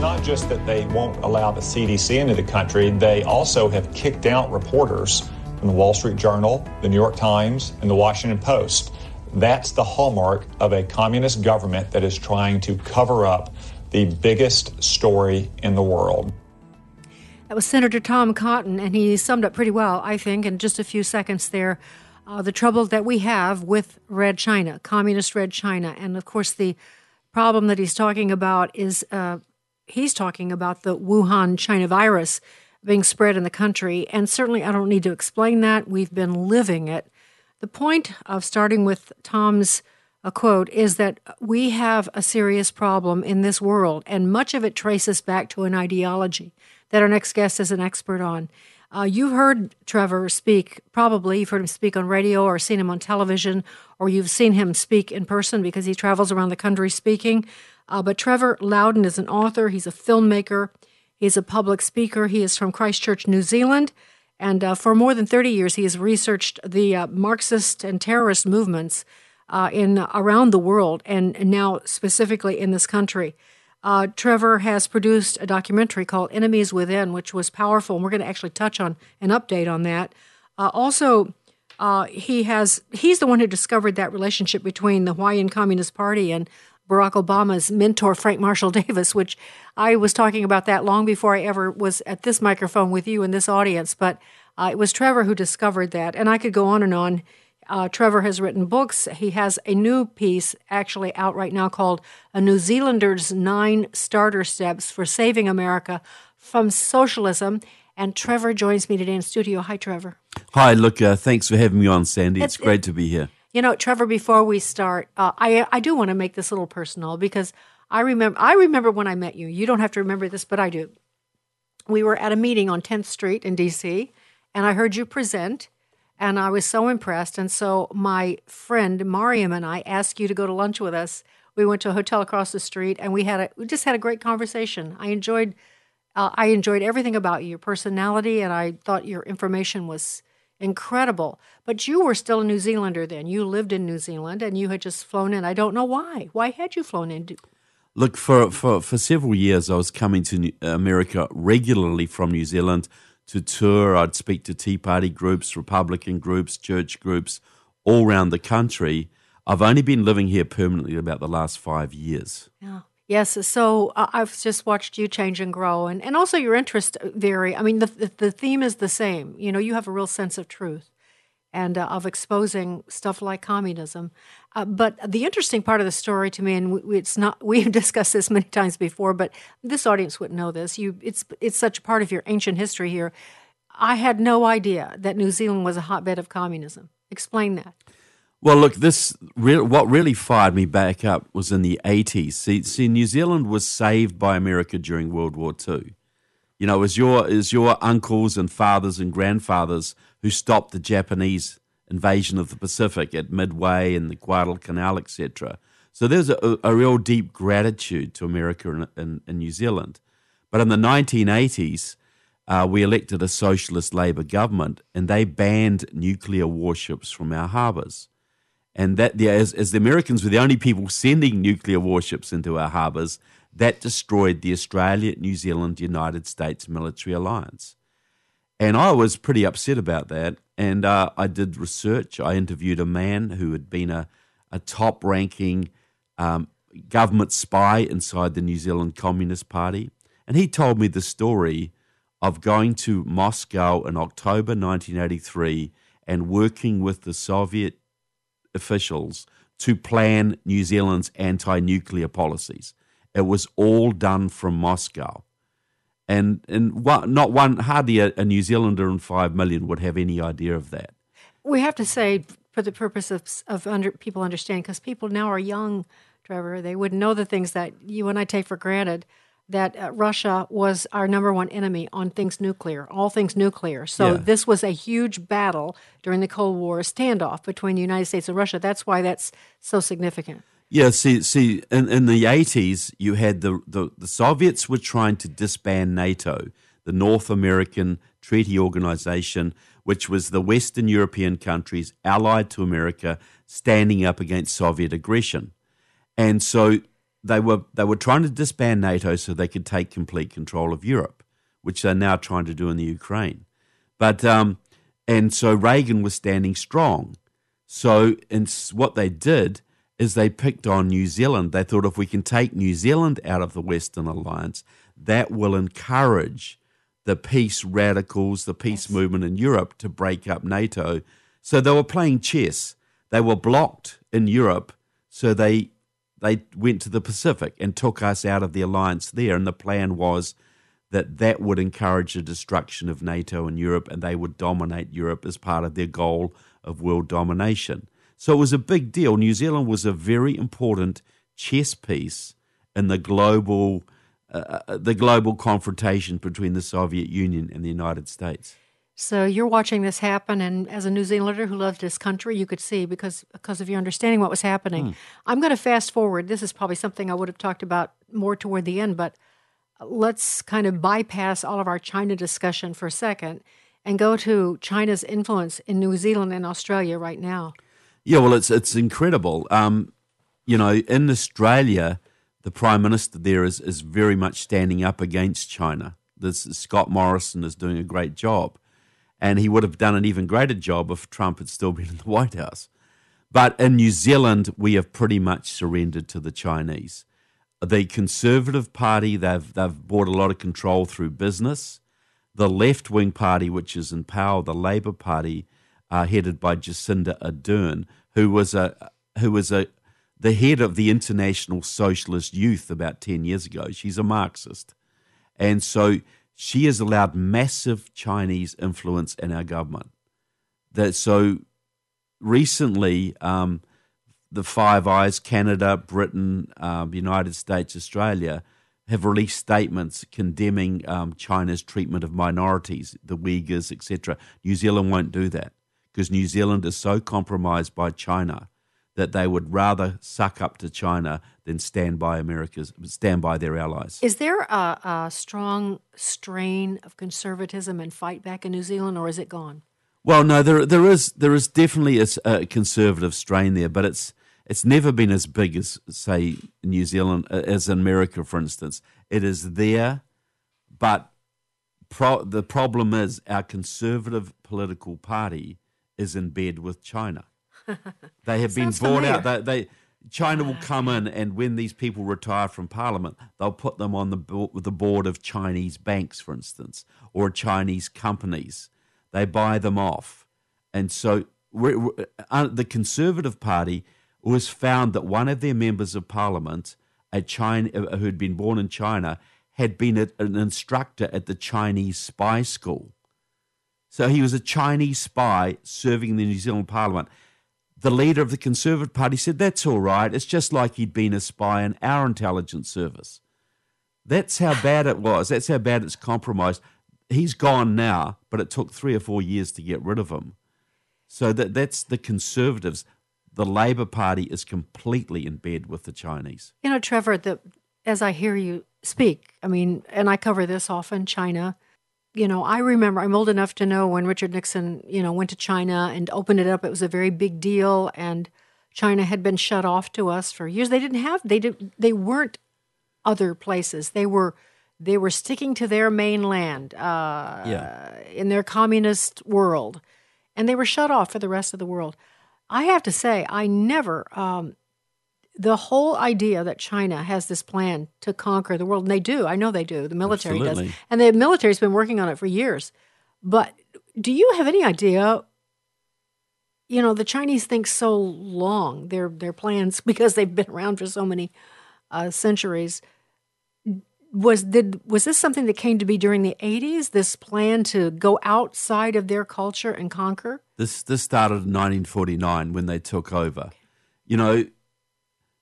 Not just that they won't allow the CDC into the country, they also have kicked out reporters from the Wall Street Journal, the New York Times, and the Washington Post. That's the hallmark of a communist government that is trying to cover up the biggest story in the world. That was Senator Tom Cotton, and he summed up pretty well, I think, in just a few seconds there, uh, the trouble that we have with Red China, communist Red China. And of course, the problem that he's talking about is uh, he's talking about the Wuhan China virus being spread in the country. And certainly, I don't need to explain that. We've been living it. The point of starting with Tom's a uh, quote is that we have a serious problem in this world, and much of it traces back to an ideology that our next guest is an expert on. Uh, you've heard Trevor speak, probably you've heard him speak on radio or seen him on television, or you've seen him speak in person because he travels around the country speaking. Uh, but Trevor Loudon is an author, he's a filmmaker, he's a public speaker. He is from Christchurch, New Zealand. And uh, for more than 30 years, he has researched the uh, Marxist and terrorist movements uh, in around the world, and now specifically in this country. Uh, Trevor has produced a documentary called Enemies Within, which was powerful, and we're going to actually touch on an update on that. Uh, also, he has he's the one who discovered that relationship between the Hawaiian Communist Party and Barack Obama's mentor, Frank Marshall Davis, which I was talking about that long before I ever was at this microphone with you in this audience. But uh, it was Trevor who discovered that. And I could go on and on. Uh, Trevor has written books. He has a new piece actually out right now called A New Zealander's Nine Starter Steps for Saving America from Socialism. And Trevor joins me today in studio. Hi, Trevor. Hi, look, uh, thanks for having me on, Sandy. It's, it's great to be here. You know, Trevor. Before we start, uh, I I do want to make this a little personal because I remember I remember when I met you. You don't have to remember this, but I do. We were at a meeting on 10th Street in D.C. and I heard you present, and I was so impressed. And so my friend Mariam and I asked you to go to lunch with us. We went to a hotel across the street, and we had a we just had a great conversation. I enjoyed. Uh, I enjoyed everything about you, your personality, and I thought your information was incredible. But you were still a New Zealander then. You lived in New Zealand and you had just flown in. I don't know why. Why had you flown in? Look, for, for, for several years, I was coming to America regularly from New Zealand to tour. I'd speak to Tea Party groups, Republican groups, church groups all around the country. I've only been living here permanently about the last five years. Yeah. Yes, so uh, I've just watched you change and grow, and, and also your interest vary. I mean, the, the, the theme is the same. You know, you have a real sense of truth and uh, of exposing stuff like communism. Uh, but the interesting part of the story to me, and we, it's not we've discussed this many times before, but this audience wouldn't know this. You, it's it's such a part of your ancient history here. I had no idea that New Zealand was a hotbed of communism. Explain that. Well, look, this re- what really fired me back up was in the 80s. See, see, New Zealand was saved by America during World War II. You know, was your, was your uncles and fathers and grandfathers who stopped the Japanese invasion of the Pacific at Midway and the Guadalcanal, etc. So there's a, a, real deep gratitude to America and, in, in New Zealand. But in the 1980s, uh, we elected a socialist Labour government and they banned nuclear warships from our harbours and that as, as the Americans were the only people sending nuclear warships into our harbours, that destroyed the Australia, New Zealand, United States military alliance. And I was pretty upset about that. And uh, I did research. I interviewed a man who had been a, a top ranking um, government spy inside the New Zealand Communist Party. And he told me the story of going to Moscow in October 1983 and working with the Soviet officials to plan New Zealand's anti nuclear policies. It was all done from Moscow. And, and not one, hardly a, a New Zealander in five million would have any idea of that. We have to say, for the purpose of, of under, people understanding, because people now are young, Trevor, they wouldn't know the things that you and I take for granted that uh, Russia was our number one enemy on things nuclear, all things nuclear. So yeah. this was a huge battle during the Cold War, standoff between the United States and Russia. That's why that's so significant. Yeah, see, see, in, in the eighties, you had the, the the Soviets were trying to disband NATO, the North American Treaty Organization, which was the Western European countries allied to America, standing up against Soviet aggression, and so they were they were trying to disband NATO so they could take complete control of Europe, which they're now trying to do in the Ukraine. But um, and so Reagan was standing strong. So and what they did is they picked on New Zealand. They thought if we can take New Zealand out of the Western Alliance, that will encourage the peace radicals, the peace yes. movement in Europe to break up NATO. So they were playing chess. They were blocked in Europe, so they they went to the Pacific and took us out of the alliance there. And the plan was that that would encourage the destruction of NATO and Europe, and they would dominate Europe as part of their goal of world domination. So it was a big deal. New Zealand was a very important chess piece in the global, uh, uh the global confrontation between the Soviet Union and the United States. So you're watching this happen, and as a New Zealander who loves this country, you could see because because of your understanding what was happening. Mm. I'm going to fast forward. This is probably something I would have talked about more toward the end, but let's kind of bypass all of our China discussion for a second and go to China's influence in New Zealand and Australia right now. Yeah, well, it's it's incredible. Um, you know, in Australia, the Prime Minister there is is very much standing up against China. This Scott Morrison is doing a great job and he would have done an even greater job if Trump had still been in the White House. But in New Zealand, we have pretty much surrendered to the Chinese. The Conservative Party, they've, they've bought a lot of control through business. The left wing party, which is in power, the Labour Party, uh, headed by Jacinda Ardern, who was a who was a the head of the International Socialist Youth about ten years ago. She's a Marxist, and so she has allowed massive Chinese influence in our government. That so recently, um, the Five Eyes, Canada, Britain, um, United States, Australia, have released statements condemning um, China's treatment of minorities, the Uyghurs, etc. New Zealand won't do that because New Zealand is so compromised by China that they would rather suck up to China than stand by America's stand by their allies. Is there a, a, strong strain of conservatism and fight back in New Zealand, or is it gone? Well, no, there there is there is definitely a, a conservative strain there, but it's it's never been as big as say New Zealand uh, as in America, for instance. It is there, but pro, the problem is our conservative political party is in bed with China. They have been bought familiar. out. They, they, China will come in, and when these people retire from Parliament, they'll put them on the bo- the board of Chinese banks, for instance, or Chinese companies. They buy them off, and so we're, we're, uh, the Conservative Party was found that one of their members of Parliament, a China uh, who'd been born in China, had been a, an instructor at the Chinese spy school. So he was a Chinese spy serving in the New Zealand Parliament the leader of the Conservative Party said, That's all right. It's just like he'd been a spy in our intelligence service. That's how bad it was. That's how bad it's compromised. He's gone now, but it took three or four years to get rid of him. So that, that's the Conservatives. The Labour Party is completely in bed with the Chinese. You know, Trevor, the, as I hear you speak, I mean, and I cover this often China, you know, I remember I'm old enough to know when Richard Nixon, you know, went to China and opened it up. It was a very big deal, and China had been shut off to us for years. They didn't have they did they weren't other places. They were they were sticking to their mainland, uh, yeah. in their communist world, and they were shut off for the rest of the world. I have to say, I never um, the whole idea that China has this plan to conquer the world, and they do, I know they do, the military Absolutely. does, and the military's been working on it for years. But do you have any idea you know, the Chinese think so long their their plans because they've been around for so many uh, centuries. Was did was this something that came to be during the eighties? This plan to go outside of their culture and conquer. This this started in 1949 when they took over. You know,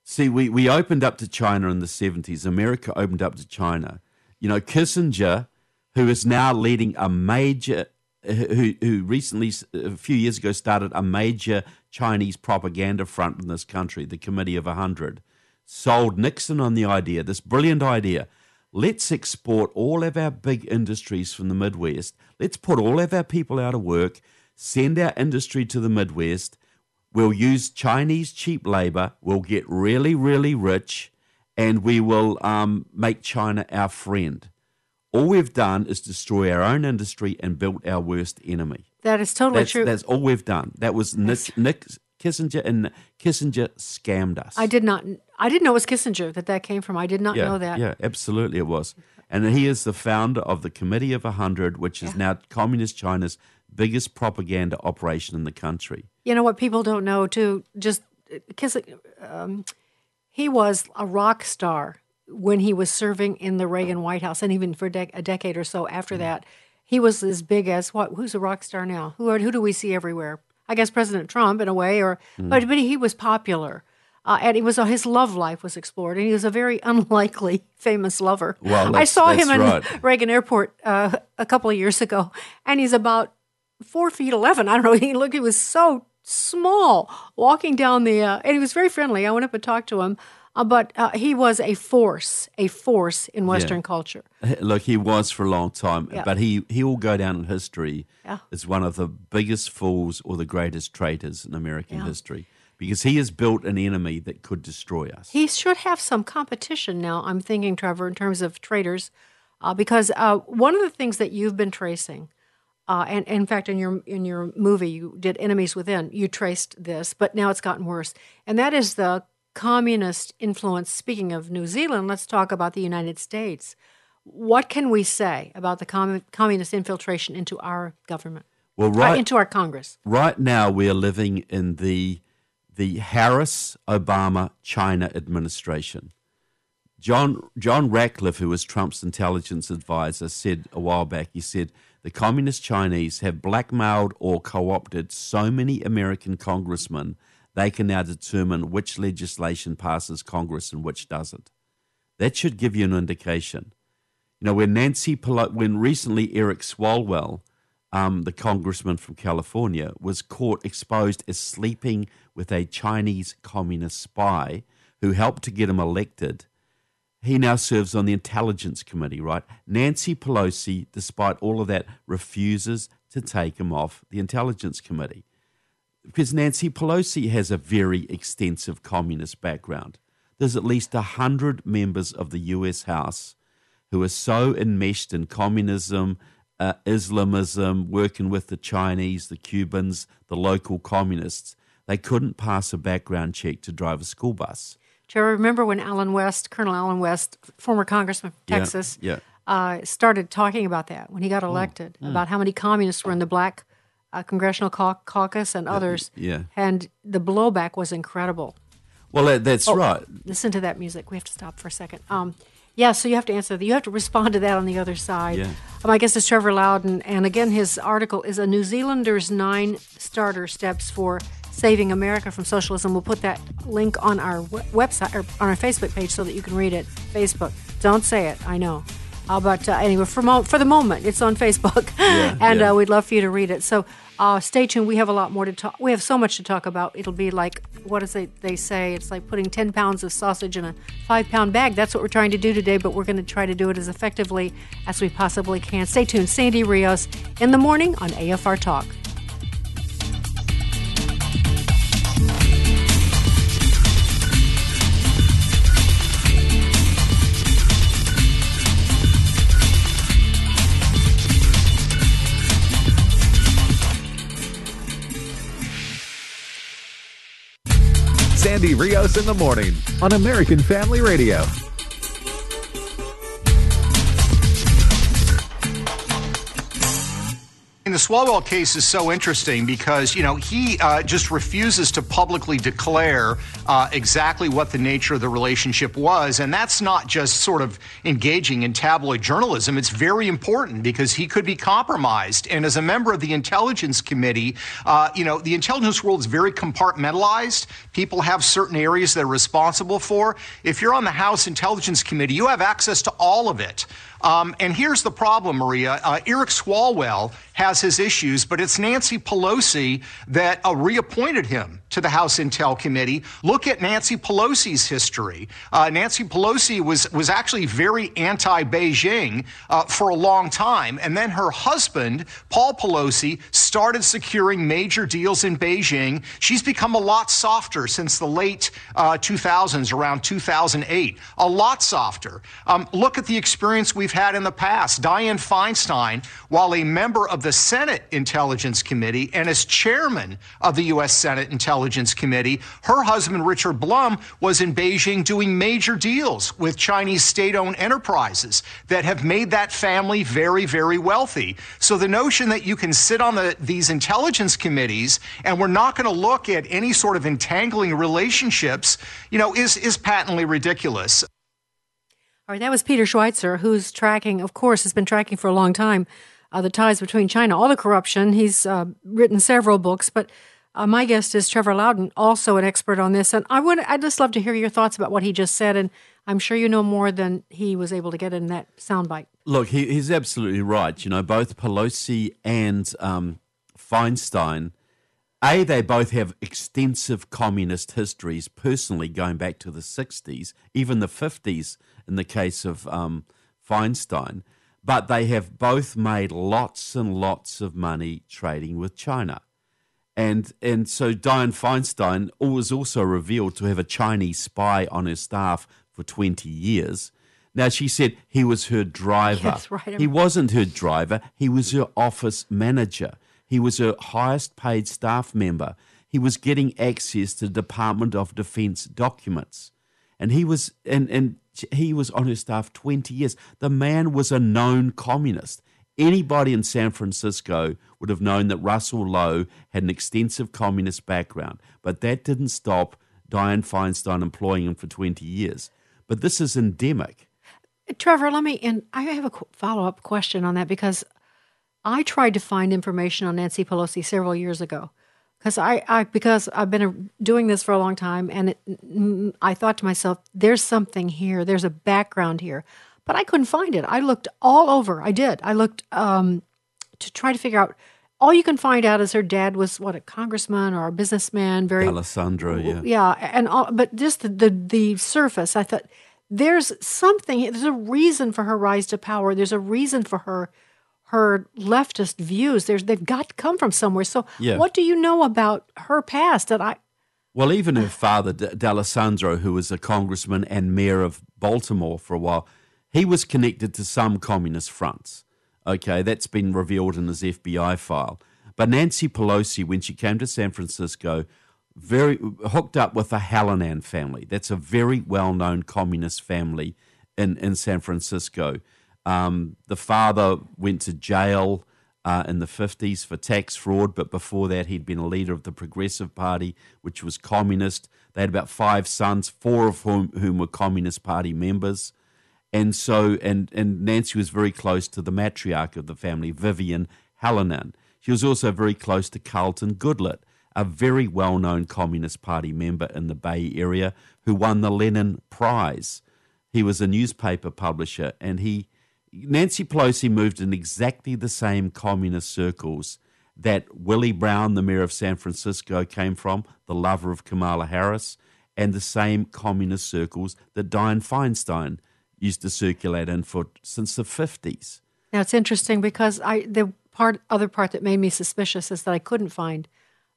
see, we, we opened up to China in the 70s. America opened up to China. You know, Kissinger, who is now leading a major who, who recently, a few years ago, started a major Chinese propaganda front in this country, the Committee of 100, sold Nixon on the idea, this brilliant idea. Let's export all of our big industries from the Midwest. Let's put all of our people out of work, send our industry to the Midwest. We'll use Chinese cheap labor. We'll get really, really rich, and we will um, make China our friend. All we've done is destroy our own industry and built our worst enemy. That is totally that's, true. That's all we've done. That was Nick, Nick Kissinger, and Kissinger scammed us. I did not. I didn't know it was Kissinger that that came from. I did not yeah, know that. Yeah, absolutely, it was. And he is the founder of the Committee of a 100, which is yeah. now Communist China's biggest propaganda operation in the country. You know what people don't know too? Just Kissinger, um, he was a rock star when he was serving in the Reagan White House, and even for de- a decade or so after mm. that, he was as big as what? Who's a rock star now? Who are, who do we see everywhere? I guess President Trump in a way, or mm. but but he was popular. Uh, and he was uh, his love life was explored, and he was a very unlikely famous lover. Well, I saw him in right. Reagan Airport uh, a couple of years ago, and he's about four feet eleven. I don't know. He looked. He was so small walking down the, uh, and he was very friendly. I went up and talked to him. Uh, but uh, he was a force, a force in Western yeah. culture. Look, he was for a long time, yeah. but he, he will go down in history yeah. as one of the biggest fools or the greatest traitors in American history because he has built an enemy that could destroy us. He should have some competition now, I'm thinking, Trevor, in terms of traitors, uh, because uh, one of the things that you've been tracing. Uh, and, and, in fact, in your in your movie, you did Enemies Within. You traced this, but now it's gotten worse, and that is the communist influence. Speaking of New Zealand, let's talk about the United States. What can we say about the com- communist infiltration into our government? Well, right uh, into our Congress. Right now, we are living in the the Harris Obama China administration. John John Ratcliffe, who was Trump's intelligence advisor, said a while back. He said the communist Chinese have blackmailed or co-opted so many American congressmen they can now determine which legislation passes Congress and which doesn't. That should give you an indication. You know, when Nancy Pelosi, when recently Eric Swalwell, um, the congressman from California, was caught exposed as sleeping with a Chinese communist spy who helped to get him elected. He now serves on the Intelligence Committee, right? Nancy Pelosi, despite all of that, refuses to take him off the Intelligence Committee because Nancy Pelosi has a very extensive communist background. There's at least 100 members of the US House who are so enmeshed in communism, uh, Islamism, working with the Chinese, the Cubans, the local communists, they couldn't pass a background check to drive a school bus. You remember when Allen West, Colonel Allen West, former congressman from Texas, yeah. Uh, started talking about that when he got elected, mm, mm. about how many communists were in the black uh, Congressional Cau- Caucus and others. Yeah. And the blowback was incredible. Well, that, that's Oh, right. Listen to that music. We have to stop for a second. Um, yeah, so you have to answer. That. You have to respond to that on the other side. Yeah. Um, I guess it's Trevor Loudon, and again, his article is a New Zealander's nine starter steps for saving America from socialism. We'll put that link on our website or on our Facebook page so that you can read it. Facebook. Don't say it. I know. Uh, but uh, anyway, for, mo- for the moment, it's on Facebook, Yeah, and yeah. Uh, we'd love for you to read it. So uh, stay tuned. We have a lot more to talk. We have so much to talk about. It'll be like what does they they say? It's like putting ten pounds of sausage in a five pound bag. That's what we're trying to do today. But we're going to try to do it as effectively as we possibly can. Stay tuned. Sandy Rios in the morning on AFR Talk. Sandy Rios in the morning on American Family Radio. The Swalwell case is so interesting because, you know, he uh, just refuses to publicly declare uh, exactly what the nature of the relationship was. And that's not just sort of engaging in tabloid journalism. It's very important because he could be compromised. And as a member of the Intelligence Committee, uh, you know, the intelligence world is very compartmentalized. People have certain areas they're responsible for. If you're on the House Intelligence Committee, you have access to all of it. Um, and here's the problem, Maria. Uh, Eric Swalwell has his issues, but it's Nancy Pelosi that uh, reappointed him to the House Intel Committee. Look at Nancy Pelosi's history. Uh, Nancy Pelosi was was actually very anti-Beijing uh, for a long time, and then her husband, Paul Pelosi, started securing major deals in Beijing. She's become a lot softer since the late 2000s, uh, around 2008. A lot softer. Um, look at the experience we've had in the past. Dianne Feinstein, while a member of the Senate Intelligence Committee and as chairman of the U.S. Senate Intelligence Committee. Her husband, Richard Blum, was in Beijing doing major deals with Chinese state owned enterprises that have made that family very, very wealthy. So the notion that you can sit on the, these intelligence committees and we're not going to look at any sort of entangling relationships, you know, is, is patently ridiculous. All right, that was Peter Schweizer, who's tracking, of course, has been tracking for a long time uh, the ties between China, all the corruption. He's uh, written several books, but uh, my guest is Trevor Loudon, also an expert on this. And I would, I'd just love to hear your thoughts about what he just said. And I'm sure you know more than he was able to get in that soundbite. Look, he, he's absolutely right. You know, both Pelosi and um, Feinstein, A, they both have extensive communist histories, personally going back to the 60s, even the 50s in the case of um, Feinstein but they have both made lots and lots of money trading with China. And and so Dianne Feinstein was also revealed to have a Chinese spy on her staff for 20 years. Now she said he was her driver. Yes, right. He wasn't her driver, he was her office manager. He was her highest paid staff member. He was getting access to Department of Defense documents. And he was and and he was on her staff 20 years. The man was a known communist. Anybody in San Francisco would have known that Russell Lowe had an extensive communist background, but that didn't stop Dianne Feinstein employing him for 20 years. But this is endemic. Trevor, let me, and I have a follow up question on that because I tried to find information on Nancy Pelosi several years ago because I, I because I've been doing this for a long time, and it, I thought to myself, "There's something here. There's a background here," but I couldn't find it. I looked all over. I did. I looked um, to try to figure out. All you can find out is her dad was what a congressman or a businessman. Very Alessandro, yeah, yeah, and all, but just the, the the surface. I thought there's something. There's a reason for her rise to power. There's a reason for her her leftist views. There's they've got to come from somewhere. So, yeah. what do you know about her past that I? Well, even her father, D'Alesandro, who was a congressman and mayor of Baltimore for a while, he was connected to some communist fronts. Okay, that's been revealed in his FBI file. But Nancy Pelosi, when she came to San Francisco, very hooked up with the Hallinan family. That's a very well-known communist family in, in San Francisco. Um, the father went to jail uh, in the 50s for tax fraud, but before that, he'd been a leader of the Progressive Party, which was communist. They had about five sons, four of whom, whom were Communist Party members. And so, and, and Nancy was very close to the matriarch of the family, Vivian Hallinan. She was also very close to Carlton Goodlett, a very well known Communist Party member in the Bay Area who won the Lenin Prize. He was a newspaper publisher and he Nancy Pelosi moved in exactly the same communist circles that Willie Brown, the mayor of San Francisco, came from, the lover of Kamala Harris, and the same communist circles that Dianne Feinstein used to circulate in for since the 50s. Now it's interesting because I the part other part that made me suspicious is that I couldn't find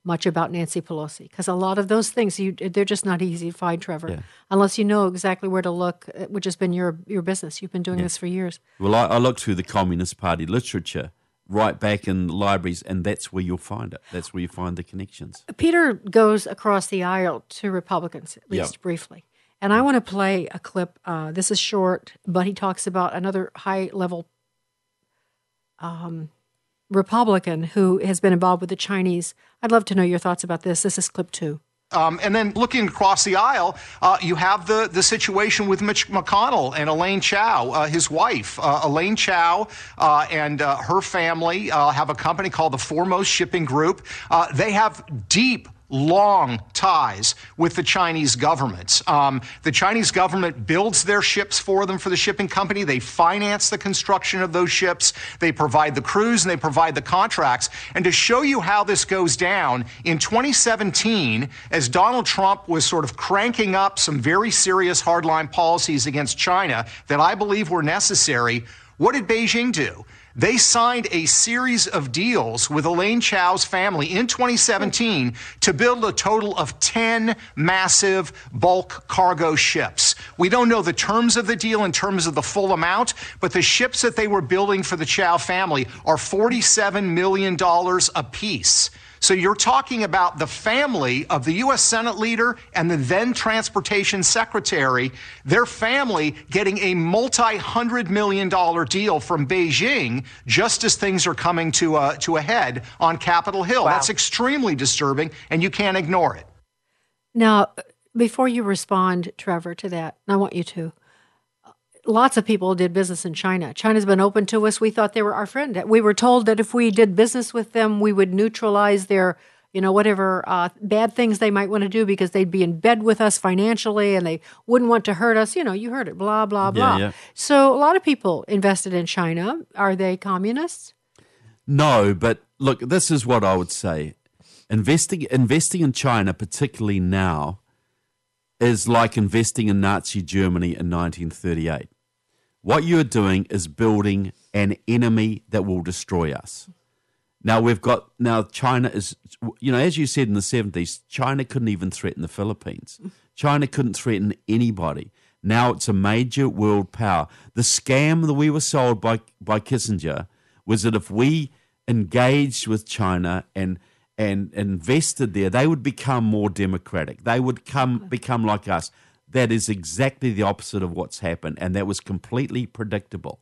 much about Nancy Pelosi because a lot of those things you they're just not easy to find, Trevor, yeah. unless you know exactly where to look, uh, which has been your your business. You've been doing yeah. this for years. Well, I, I looked through the Communist Party literature right back in libraries, and that's where you'll find it. That's where you find the connections. Peter goes across the aisle to Republicans, at least yep. briefly. And I want to play a clip. Uh, this is short, but he talks about another high level um, Republican who has been involved with the Chinese. I'd love to know your thoughts about this. This is clip two. Um, and then looking across the aisle, uh, you have the, the situation with Mitch McConnell and Elaine Chao, uh, his wife. Uh, Elaine Chao uh, and uh, her family uh, have a company called the Foremost Shipping Group. they have deep long ties with the Chinese government. Um, the Chinese government builds their ships for them for the shipping company. They finance the construction of those ships. They provide the crews and they provide the contracts. And to show you how this goes down, in 2017, as Donald Trump was sort of cranking up some very serious hardline policies against China that I believe were necessary, what did Beijing do? They signed a series of deals with Elaine Chao's family in 2017 to build a total of 10 massive bulk cargo ships. We don't know the terms of the deal in terms of the full amount, but the ships that they were building for the Chao family are $47 million apiece. So you're talking about the family of the U.S. Senate leader and the then transportation secretary, their family getting a multi hundred million dollar deal from Beijing just as things are coming to a, to a head on Capitol Hill. Wow. That's extremely disturbing, and you can't ignore it. Now, before you respond, Trevor, to that, I want you to lots of people did business in China. China's been open to us. We thought they were our friend. We were told that if we did business with them, we would neutralize their, you know, whatever uh, bad things they might want to do because they'd be in bed with us financially and they wouldn't want to hurt us. You know, you heard it, blah, blah, blah. Yeah, yeah. So a lot of people invested in China. Are they communists? No, but look, this is what I would say. Investing, investing in China, particularly now, is like investing in Nazi Germany in 1938. What you're doing is building an enemy that will destroy us. Now we've got now China is you know as you said in the 70s China couldn't even threaten the Philippines. China couldn't threaten anybody. Now it's a major world power. The scam that we were sold by by Kissinger was that if we engaged with China and and invested there, they would become more democratic. They would come become like us. That is exactly the opposite of what's happened, and that was completely predictable.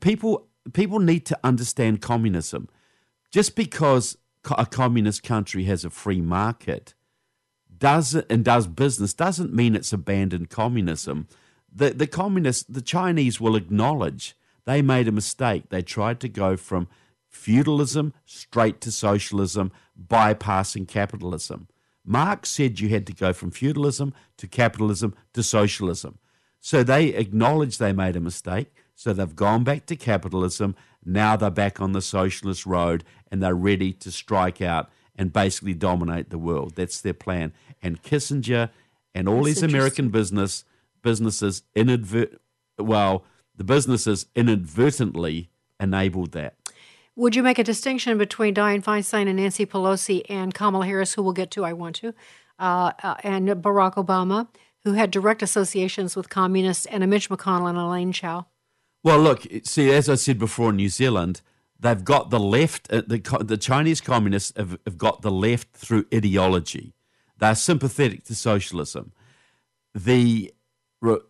People people need to understand communism. Just because a communist country has a free market does and does business doesn't mean it's abandoned communism. The the communists, the Chinese will acknowledge they made a mistake. They tried to go from feudalism straight to socialism, bypassing capitalism. Marx said you had to go from feudalism to capitalism to socialism. So they acknowledged they made a mistake. So they've gone back to capitalism. Now they're back on the socialist road and they're ready to strike out and basically dominate the world. That's their plan. And Kissinger and all That's these American business businesses inadvert well, the businesses inadvertently enabled that. Would you make a distinction between Dianne Feinstein and Nancy Pelosi and Kamala Harris, who we'll get to, I want to, uh, uh, and Barack Obama, who had direct associations with communists, and a Mitch McConnell and Elaine Chao? Well, look, see, as I said before, in New Zealand, they've got the left, uh, the, the Chinese communists have, have got the left through ideology. They're sympathetic to socialism. The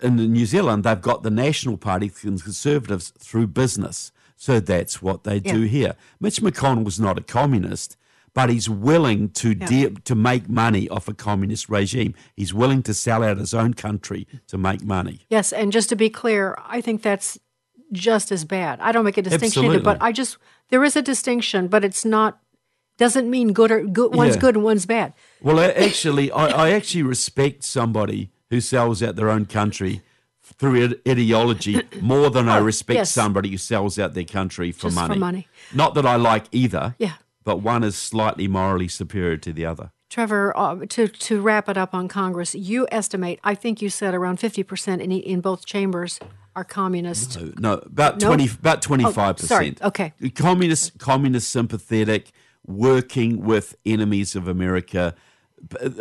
in New Zealand, they've got the National Party, the conservatives, through business. So that's what they do here. Mitch McConnell was not a communist, but he's willing to yeah. de- to make money off a communist regime. He's willing to sell out his own country to make money. Yes, and just to be clear, I think that's just as bad. I don't make a distinction, Absolutely. but I just there is a distinction, but it's not doesn't mean good or good. One's yeah. good and one's bad. Well, actually, I, I actually respect somebody who sells out their own country through ideology more than I oh, respect yes. somebody who sells out their country for Just money. For money. Not that I like either. Yeah. But one is slightly morally superior to the other. Trevor, uh, to to wrap it up on Congress, you estimate, I think you said around fifty percent in in both chambers are communist. No, no about nope. twenty, about twenty five percent. Okay. Communist, communist sympathetic, working with enemies of America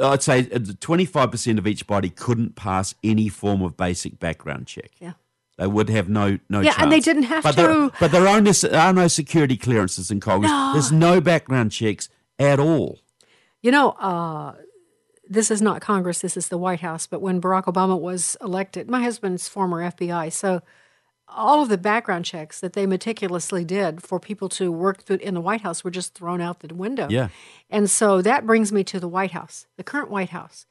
I'd say 25% of each body couldn't pass any form of basic background check. Yeah. They would have no no yeah, chance. and they didn't have but to. There, but there are no, are no security clearances in Congress. No. There's no background checks at all. You know, uh, this is not Congress. This is the White House. But when Barack Obama was elected, my husband's former FBI, so all of the background checks that they meticulously did for people to work through in the White House were just thrown out the window. Yeah. And so that brings me to the White House, the current White House.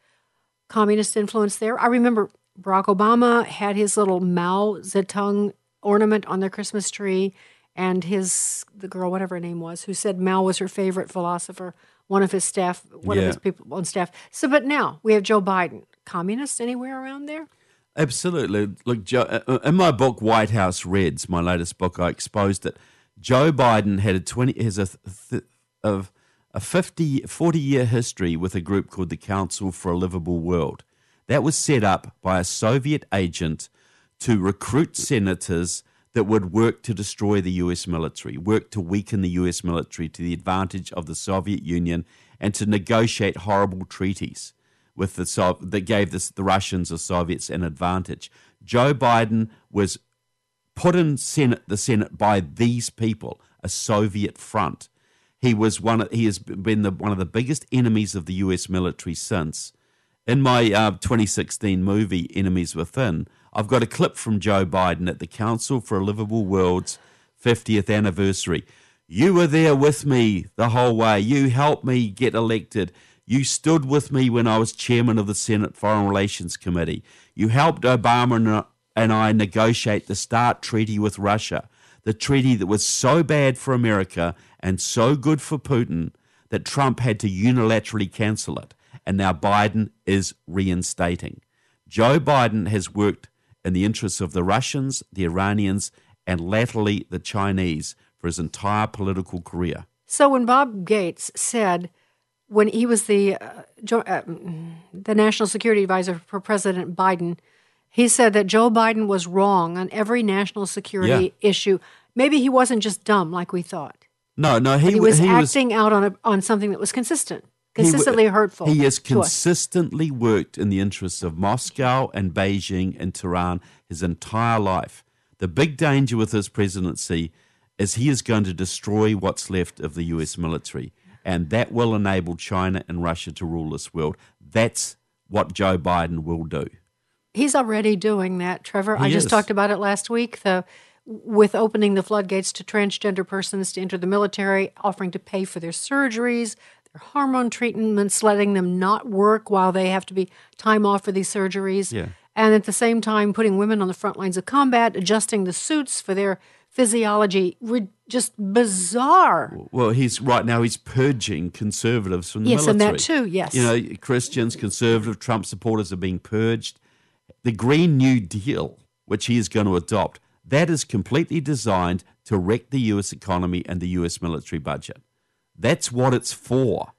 Communist influence there. I remember Barack Obama had his little Mao Zedong ornament on their Christmas tree, and his the girl, whatever her name was, who said Mao was her favorite philosopher. One of his staff, one Yeah. of his people on staff. So, but now we have Joe Biden. Communist anywhere around there? Absolutely. Look, Joe, uh, in my book White House Reds, my latest book, I exposed it. Joe Biden had a 20 has a of a 50 40 year history with a group called the Council for a Livable World. That was set up by a Soviet agent to recruit senators that would work to destroy the US military, work to weaken the US military to the advantage of the Soviet Union and to negotiate horrible treaties with the Sov- that gave this, the Russians or Soviets an advantage. Joe Biden was put in Senate, the Senate by these people, a Soviet front. He was one. Of, he has been the, one of the biggest enemies of the U.S. military since. In my uh, 2016 movie Enemies Within, I've got a clip from Joe Biden at the Council for a Livable World's 50th anniversary. You were there with me the whole way. You helped me get elected. You stood with me when I was chairman of the Senate Foreign Relations Committee. You helped Obama and- I negotiate the START treaty with Russia, the treaty that was so bad for America and so good for Putin that Trump had to unilaterally cancel it. And now Biden is reinstating. Joe Biden has worked in the interests of the Russians, the Iranians, and latterly the Chinese for his entire political career. So when Bob Gates said, when he was the uh, jo- uh, mm, the national security advisor for President Biden, he said that Joe Biden was wrong on every national security issue. Maybe he wasn't just dumb like we thought. No, no, he, He, was he acting out on a, on something that was consistent, he consistently hurtful. He has to us. consistently worked in the interests of Moscow and Beijing and Tehran his entire life. The big danger with his presidency is he is going to destroy what's left of the US military, and that will enable China and Russia to rule this world. That's what Joe Biden will do. He's already doing that, Trevor. He I just is. talked about it last week. The with opening the floodgates to transgender persons to enter the military, offering to pay for their surgeries, their hormone treatments, letting them not work while they have to be time off for these surgeries, Yeah. and at the same time putting women on the front lines of combat, adjusting the suits for their physiology. Re- just bizarre. Well, he's right now. He's purging conservatives from the Yes, and that too, yes. you know, Christians, conservative, Trump supporters are being purged. The Green New Deal, which he is going to adopt, that is completely designed to wreck the U.S. economy and the U.S. military budget. That's what it's for.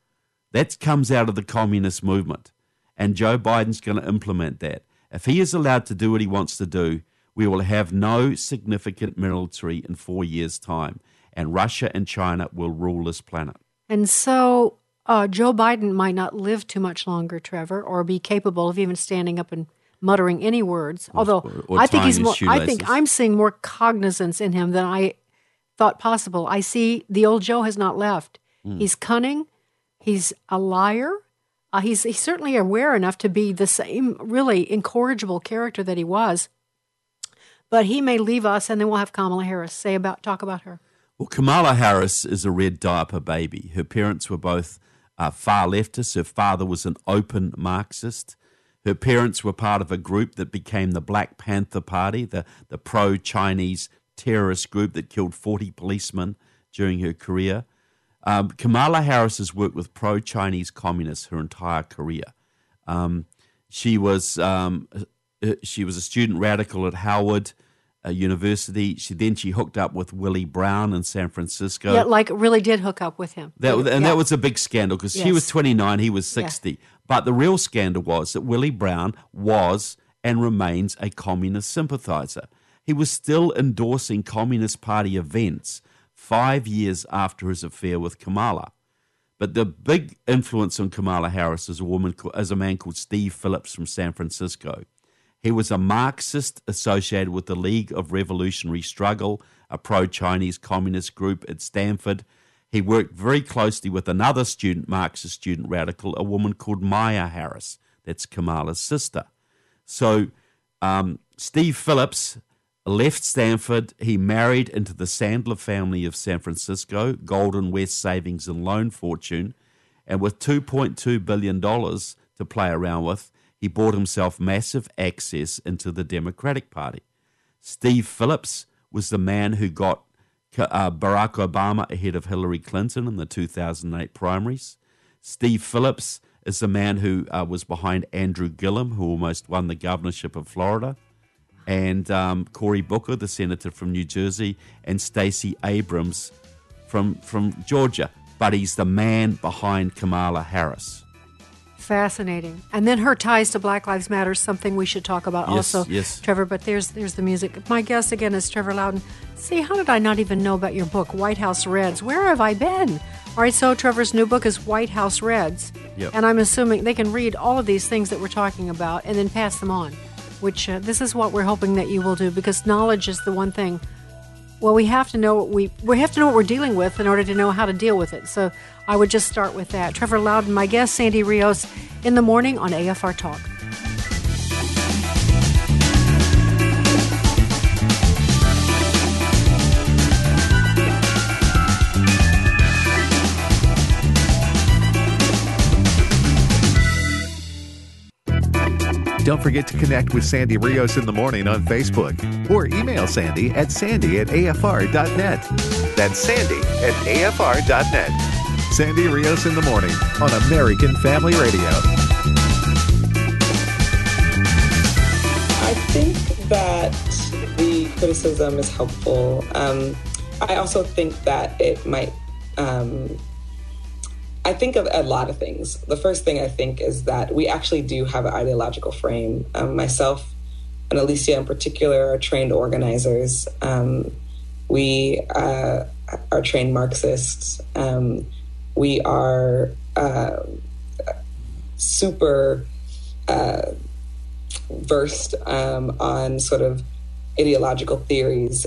That comes out of the communist movement, and Joe Biden's going to implement that. If he is allowed to do what he wants to do, we will have no significant military in four years' time, and Russia and China will rule this planet. And so uh, Joe Biden might not live too much longer, Trevor, or be capable of even standing up and muttering any words. Although or- or I think he's his more. I think. I'm seeing more cognizance in him than I thought possible. I see the old Joe has not left. Hmm. He's cunning. He's a liar. Uh, he's he's certainly aware enough to be the same really incorrigible character that he was. But he may leave us, and then we'll have Kamala Harris say about talk about her. Well, Kamala Harris is a red diaper baby. Her parents were both uh, far leftists. Her father was an open Marxist. Her parents were part of a group that became the Black Panther Party, the, the pro Chinese terrorist group that killed 40 policemen during her career. Um, Kamala Harris has worked with pro Chinese communists her entire career. Um, she was um, she was a student radical at Howard uh, University. She then she hooked up with Willie Brown in San Francisco. Yeah, like really did hook up with him. That and Yeah. that was a big scandal because she was 29, he was 60. But the real scandal was that Willie Brown was and remains a communist sympathizer. He was still endorsing Communist Party events five years after his affair with Kamala. But the big influence on Kamala Harris is a woman, is a man called Steve Phillips from San Francisco. He was a Marxist associated with the League of Revolutionary Struggle, a pro Chinese communist group at Stanford. He worked very closely with another student, Marxist student radical, a woman called Maya Harris. That's Kamala's sister. So um, Steve Phillips left Stanford. He married into the Sandler family of San Francisco, Golden West Savings and Loan Fortune, and with $2.2 billion to play around with, he bought himself massive access into the Democratic Party. Steve Phillips was the man who got uh, Barack Obama ahead of Hillary Clinton in the 2008 primaries. Steve Phillips is the man who uh, was behind Andrew Gillum, who almost won the governorship of Florida, and um, Cory Booker, the senator from New Jersey, and Stacey Abrams from from Georgia. But he's the man behind Kamala Harris. Fascinating. And then her ties to Black Lives Matter, is something we should talk about yes, also, yes. Trevor. But there's there's the music. My guest again is Trevor Loudon. See, how did I not even know about your book, White House Reds? Where have I been? All right, so Trevor's new book is White House Reds, yep. and I'm assuming they can read all of these things that we're talking about and then pass them on. Which uh, this is what we're hoping that you will do because knowledge is the one thing well, we have to know what we we have to know what we're dealing with in order to know how to deal with it. So I would just start with that. Trevor Loudon, my guest, Sandy Rios, in the morning on AFR Talk. Don't forget to connect with Sandy Rios in the morning on Facebook or email Sandy at sandy at afr.net. That's sandy at afr.net. Sandy Rios in the morning on American Family Radio. I think that the criticism is helpful. Um, I also think that it might um, I think of a lot of things. The first thing I think is that we actually do have an ideological frame. Um, myself and Alicia, in particular, are trained organizers. Um, we uh, are trained Marxists. Um, we are uh, super uh, versed um, on sort of ideological theories.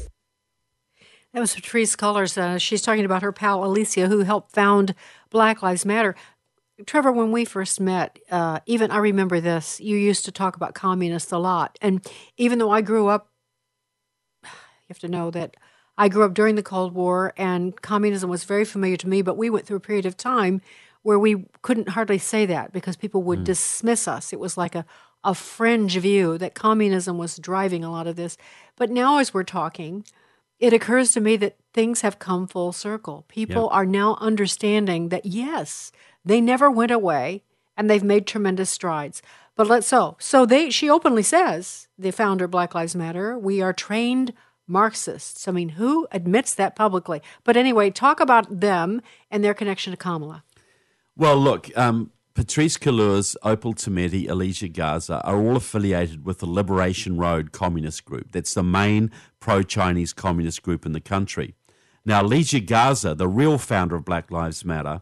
That was Patrisse Cullors. Uh, she's talking about her pal Alicia, who helped found Black Lives Matter. Trevor, when we first met, uh, even I remember this, you used to talk about communists a lot. And even though I grew up, you have to know that I grew up during the Cold War and communism was very familiar to me, but we went through a period of time where we couldn't hardly say that because people would mm. dismiss us. It was like a, a fringe view that communism was driving a lot of this. But now, as we're talking, it occurs to me that things have come full circle. People yep. are now understanding that yes, they never went away and they've made tremendous strides. But let's so so they she openly says, the founder of Black Lives Matter, we are trained Marxists. I mean, who admits that publicly? But anyway, talk about them and their connection to Kamala. Well, look, um, Patrisse Cullors, Opal Tometi, Alicia Garza are all affiliated with the Liberation Road Communist Group. That's the main pro Chinese communist group in the country. Now, Alicia Garza, the real founder of Black Lives Matter,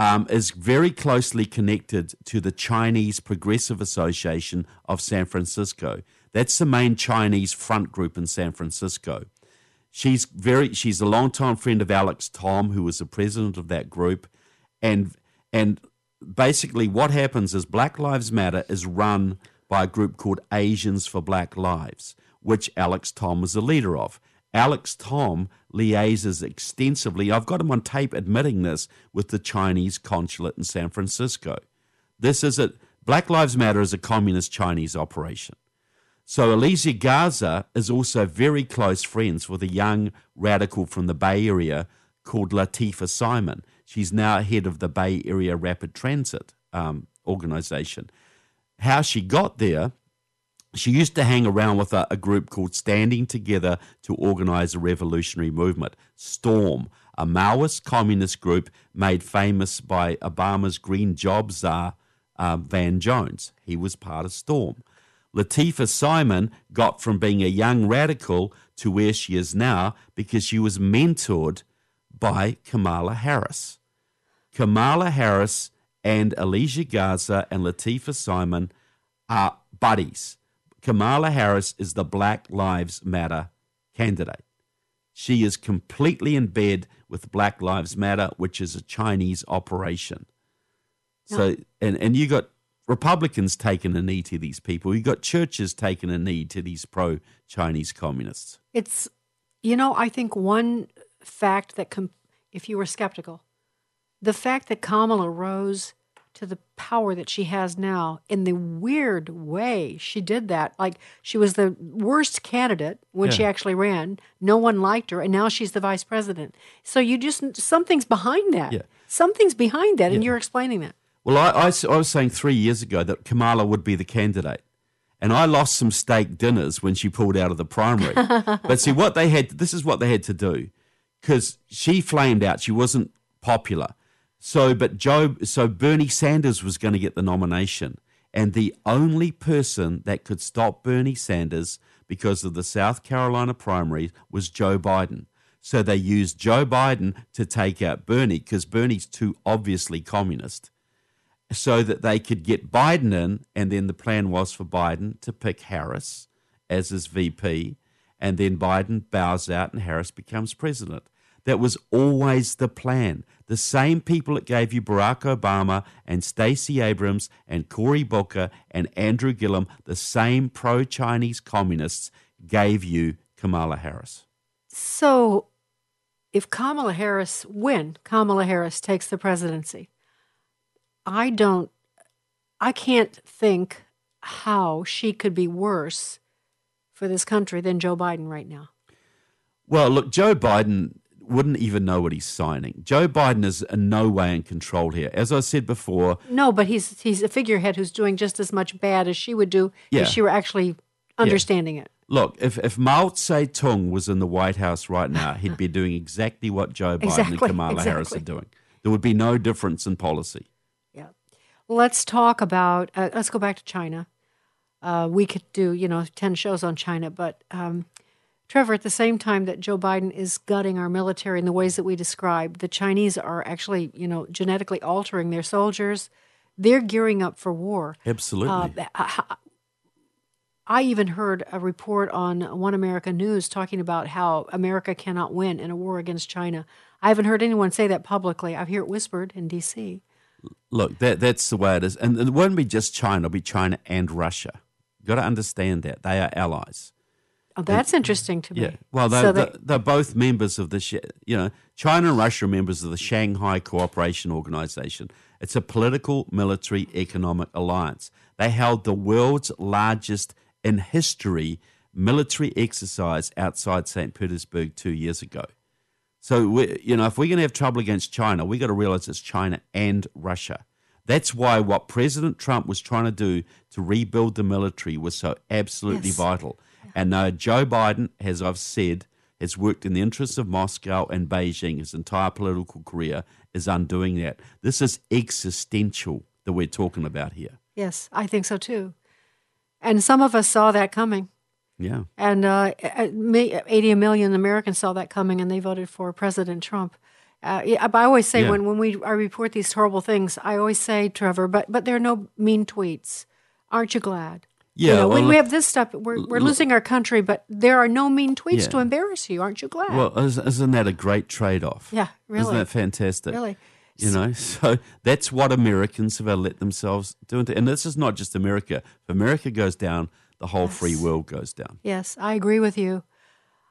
um, is very closely connected to the Chinese Progressive Association of San Francisco. That's the main Chinese front group in San Francisco. She's very she's a longtime friend of Alex Tom, who was the president of that group, and and basically what happens is Black Lives Matter is run by a group called Asians for Black Lives, which Alex Tom was the leader of. Alex Tom liaises extensively, I've got him on tape admitting this, with the Chinese consulate in San Francisco. This is a Black Lives Matter is a communist Chinese operation. So Alicia Garza is also very close friends with a young radical from the Bay Area called Lateefah Simon. She's now head of the Bay Area Rapid Transit um, organization. How she got there, she used to hang around with a, a group called Standing Together to Organize a Revolutionary Movement, Storm, a Maoist communist group made famous by Obama's Green Job czar, uh, Van Jones. He was part of Storm. Lateefah Simon got from being a young radical to where she is now because she was mentored by Kamala Harris. Kamala Harris and Alicia Garza and Lateefah Simon are buddies. Kamala Harris is the Black Lives Matter candidate. She is completely in bed with Black Lives Matter, which is a Chinese operation. So, and, and you got Republicans taking a knee to these people. You've got churches taking a knee to these pro Chinese communists. It's, you know, I think one fact that, com- if you were skeptical, the fact that Kamala rose to the power that she has now in the weird way she did that. Like she was the worst candidate when yeah. she actually ran. No one liked her, and now she's the vice president. So you just something's behind that. Yeah. Something's behind that, yeah. and you're explaining that. Well, I, I, I was saying three years ago that Kamala would be the candidate. And I lost some steak dinners when she pulled out of the primary. but see, what they had, this is what they had to do because she flamed out. She wasn't popular. So, but Joe, so Bernie Sanders was going to get the nomination. And the only person that could stop Bernie Sanders because of the South Carolina primary was Joe Biden. So they used Joe Biden to take out Bernie because Bernie's too obviously communist so that they could get Biden in. And then the plan was for Biden to pick Harris as his VP. And then Biden bows out and Harris becomes president. That was always the plan. The same people that gave you Barack Obama and Stacey Abrams and Cory Booker and Andrew Gillum, the same pro Chinese communists gave you Kamala Harris. So, if Kamala Harris, when Kamala Harris takes the presidency, I don't, I can't think how she could be worse for this country than Joe Biden right now. Well, look, Joe Biden wouldn't even know what he's signing. Joe Biden is in no way in control here. As I said before. No, but he's he's a figurehead who's doing just as much bad as she would do yeah. if she were actually understanding yeah. it. Look, if, if Mao Zedong was in the White House right now, he'd be doing exactly what Joe Biden exactly, and Kamala exactly. Harris are doing. There would be no difference in policy. Let's talk about, uh, let's go back to China. Uh, we could do, you know, 10 shows on China, but um, Trevor, at the same time that Joe Biden is gutting our military in the ways that we described, the Chinese are actually, you know, genetically altering their soldiers. They're gearing up for war. Absolutely. Uh, I even heard a report on One America News talking about how America cannot win in a war against China. I haven't heard anyone say that publicly. I hear it whispered in D.C. Look, that that's the way it is, and it won't be just China; it'll be China and Russia. You've got to understand that they are allies. Oh, that's and, interesting to me. Yeah, well, they're, so they, they're, both members of the, you know, China and Russia are members of the Shanghai Cooperation Organization. It's a political, military, economic alliance. They held the world's largest in history military exercise outside St. Petersburg two years ago. So, we, you know, if we're going to have trouble against China, we got to realize it's China and Russia. That's why what President Trump was trying to do to rebuild the military was so absolutely yes. vital. And uh, Joe Biden, as I've said, has worked in the interests of Moscow and Beijing. His entire political career is undoing that. This is existential that we're talking about here. Yes, I think so too. And some of us saw that coming. Yeah. And uh, 80 million Americans saw that coming and they voted for President Trump. Uh, I always say yeah. when, when we I report these horrible things, I always say, Trevor, but but there are no mean tweets. Aren't you glad? Yeah, you know, well, when we have this stuff, we're, we're losing our country, but there are no mean tweets yeah. to embarrass you. Aren't you glad? Well, isn't that a great trade off? Yeah, really. Isn't that fantastic? Really. You know, so that's what Americans have let themselves do. And this is not just America. If America goes down, the whole yes. free world goes down. Yes, I agree with you.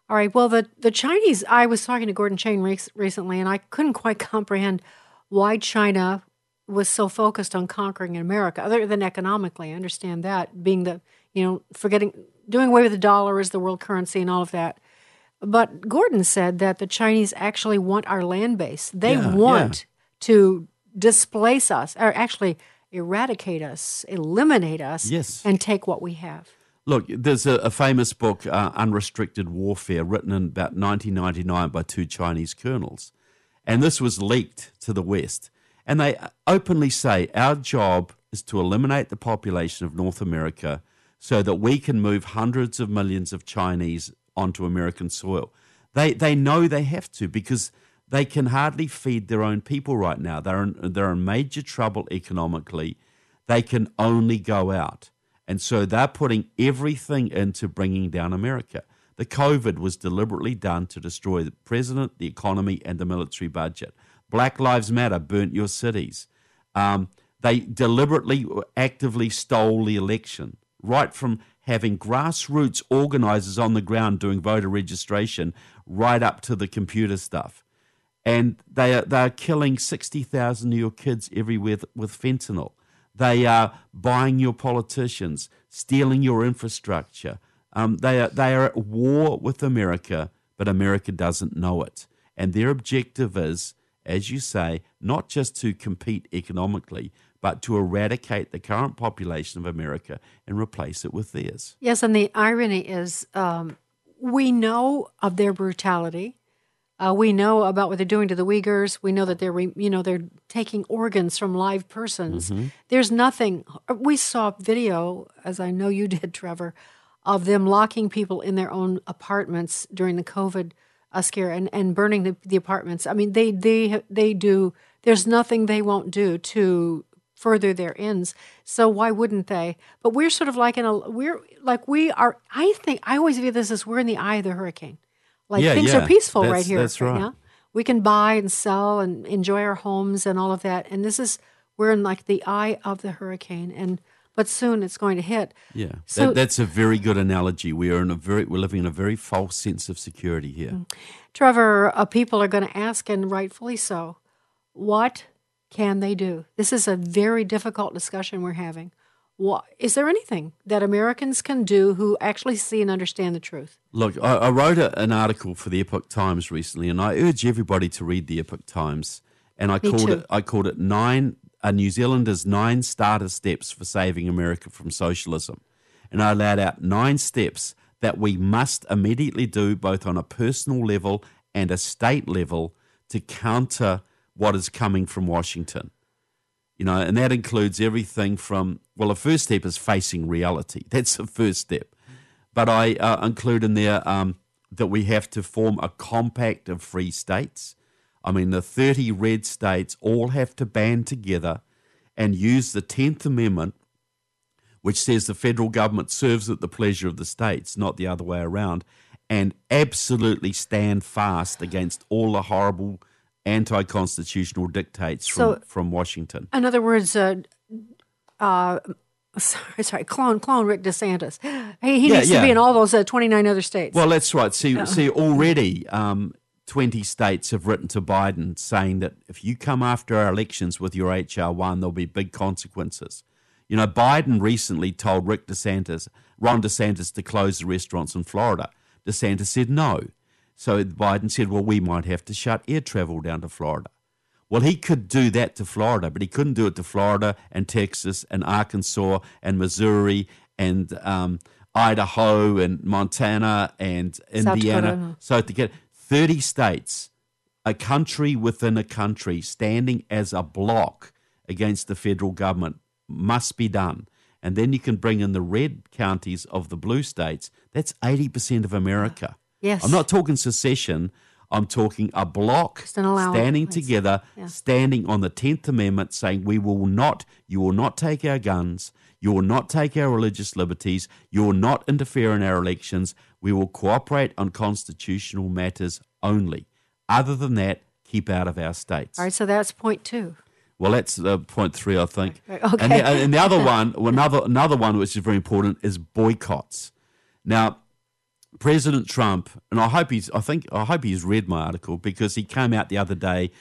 All right. Well, the, the Chinese, I was talking to Gordon Chang recently, and I couldn't quite comprehend why China was so focused on conquering America, other than economically. I understand that being the, you know, forgetting, doing away with the dollar as the world currency and all of that. But Gordon said that the Chinese actually want our land base. They yeah, want yeah. to displace us, or actually eradicate us, eliminate us, yes. and take what we have. Look, there's a, a famous book, uh, Unrestricted Warfare, written in about 1999 by two Chinese colonels. And this was leaked to the West. And they openly say our job is to eliminate the population of North America so that we can move hundreds of millions of Chinese onto American soil. They, they know they have to because they can hardly feed their own people right now. They're in, they're in major trouble economically. They can only go out. And so they're putting everything into bringing down America. The COVID was deliberately done to destroy the president, the economy, and the military budget. Black Lives Matter burnt your cities. Um, They deliberately, actively stole the election, right from having grassroots organisers on the ground doing voter registration, right up to the computer stuff. And they are, they are killing 60,000 of your kids everywhere with fentanyl. They are buying your politicians, stealing your infrastructure. Um, they, are, they are at war with America, but America doesn't know it. And their objective is, as you say, not just to compete economically, but to eradicate the current population of America and replace it with theirs. Yes, and the irony is um, we know of their brutality. Uh, we know about what they're doing to the Uyghurs. We know that they're, you know, they're taking organs from live persons. Mm-hmm. There's nothing. We saw video, as I know you did, Trevor, of them locking people in their own apartments during the COVID uh, scare and, and burning the, the apartments. I mean, they they they do. There's nothing they won't do to further their ends. So why wouldn't they? But we're sort of like in a we're like we are. I think I always view this as we're in the eye of the hurricane. Like yeah, things yeah. are peaceful that's, right here. That's right. Now. We can buy and sell and enjoy our homes and all of that. And this is we're in like the eye of the hurricane, and but soon it's going to hit. Yeah, so, that, that's a very good analogy. We are in a very we're living in a very false sense of security here. Mm. Trevor, uh, people are going to ask, and rightfully so, what can they do? This is a very difficult discussion we're having. What, is there anything that Americans can do who actually see and understand the truth? Look, I, I wrote a, an article for the Epoch Times recently, and I urge everybody to read the Epoch Times. And I Me called too. it I called it nine a New Zealander's nine starter steps for saving America from socialism, and I laid out nine steps that we must immediately do, both on a personal level and a state level, to counter what is coming from Washington. You know, and that includes everything from well, the first step is facing reality. That's the first step. But I uh, include in there um, that we have to form a compact of free states. I mean, the 30 red states all have to band together and use the 10th Amendment, which says the federal government serves at the pleasure of the states, not the other way around, and absolutely stand fast against all the horrible anti constitutional dictates from, So- from Washington. In other words, uh, uh, sorry, sorry, clone, clone Rick DeSantis. He, he Yeah, needs yeah. to be in all those uh, 29 other states. Well, that's right. See, see, already um, twenty states have written to Biden saying that if you come after our elections with your HR one, there'll be big consequences. You know, Biden recently told Rick DeSantis, Ron DeSantis, to close the restaurants in Florida. DeSantis said no. So Biden said, well, we might have to shut air travel down to Florida. Well, he could do that to Florida, but he couldn't do it to Florida and Texas and Arkansas and Missouri and um, Idaho and Montana and South Indiana. Dakota. So to get 30 states, a country within a country standing as a block against the federal government must be done. And then you can bring in the red counties of the blue states. That's 80% of America. Yes. I'm not talking secession. I'm talking a block standing together, Yeah. standing on the 10th Amendment, saying, We will not, you will not take our guns, you will not take our religious liberties, you will not interfere in our elections, we will cooperate on constitutional matters only. Other than that, keep out of our states. all right, so that's point two. Well, that's uh, point three, I think. Okay. And, the, and the other one, another another one which is very important is boycotts. Now, President Trump, and I hope he's, I think, I hope he's read my article because he came out the other day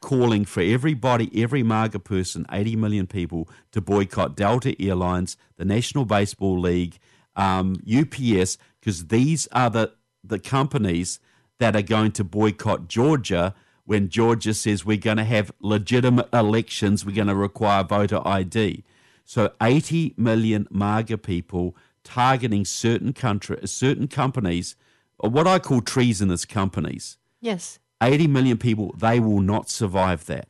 calling for everybody, every MAGA person, 80 million people, to boycott Delta Airlines, the National Baseball League, um, UPS, because these are the, the companies that are going to boycott Georgia when Georgia says we're going to have legitimate elections, we're going to require voter ID. So 80 million MAGA people targeting certain country, certain companies, what I call treasonous companies. Yes. 80 million people, they will not survive that.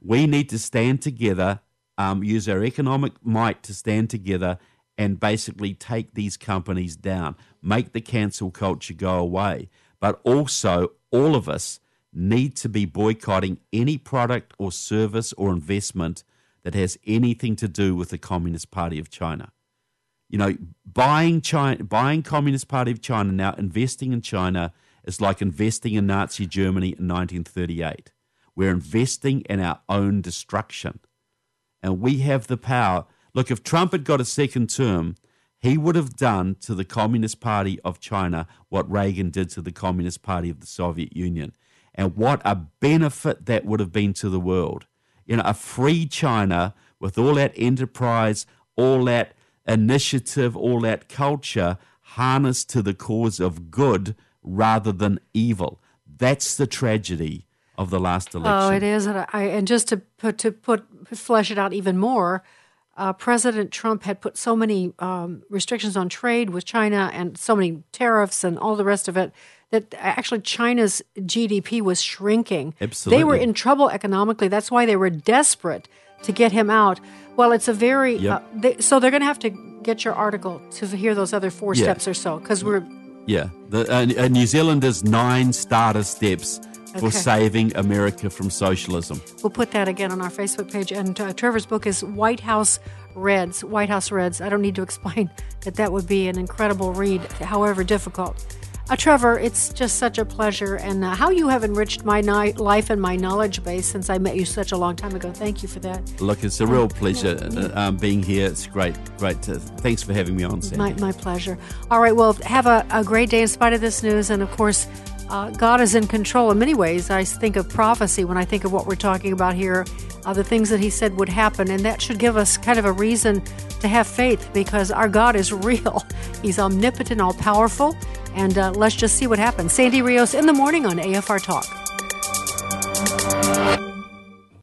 We need to stand together, um, use our economic might to stand together and basically take these companies down, make the cancel culture go away. But also, all of us need to be boycotting any product or service or investment that has anything to do with the Communist Party of China you know, buying China, buying Communist Party of China now, investing in China is like investing in Nazi Germany in 1938. We're investing in our own destruction. and we have the power. Look, if Trump had got a second term, he would have done to the Communist Party of China what Reagan did to the Communist Party of the Soviet Union. And what a benefit that would have been to the world. You know, a free China with all that enterprise, all that initiative, all that culture harnessed to the cause of good rather than evil. That's the tragedy of the last election. Oh, it is, and, I, and just to put to put flesh it out even more, uh, President Trump had put so many um, restrictions on trade with China and so many tariffs and all the rest of it that actually China's GDP was shrinking. Absolutely, they were in trouble economically. That's why they were desperate to get him out. Well, it's a very Yep. uh, they, so they're going to have to get your article to hear those other four Yeah. steps or so because we're Yeah, the, uh, uh, New Zealanders nine starter steps for Okay. saving America from socialism. We'll put that again on our Facebook page. And uh, Trevor's book is White House Reds. White House Reds. I don't need to explain that that would be an incredible read, however difficult. Uh, Trevor, it's just such a pleasure, and uh, how you have enriched my ni- life and my knowledge base since I met you such a long time ago. Thank you for that. Look, it's a real pleasure uh, um, being here. It's great, great. To, thanks for having me on, Sam. My, my pleasure. All right, well, have a, a great day in spite of this news. And of course, uh, God is in control in many ways. I think of prophecy when I think of what we're talking about here, uh, the things that He said would happen. And that should give us kind of a reason to have faith because our God is real. He's omnipotent, all powerful. And uh, let's just see what happens. Sandy Rios in the morning on AFR Talk.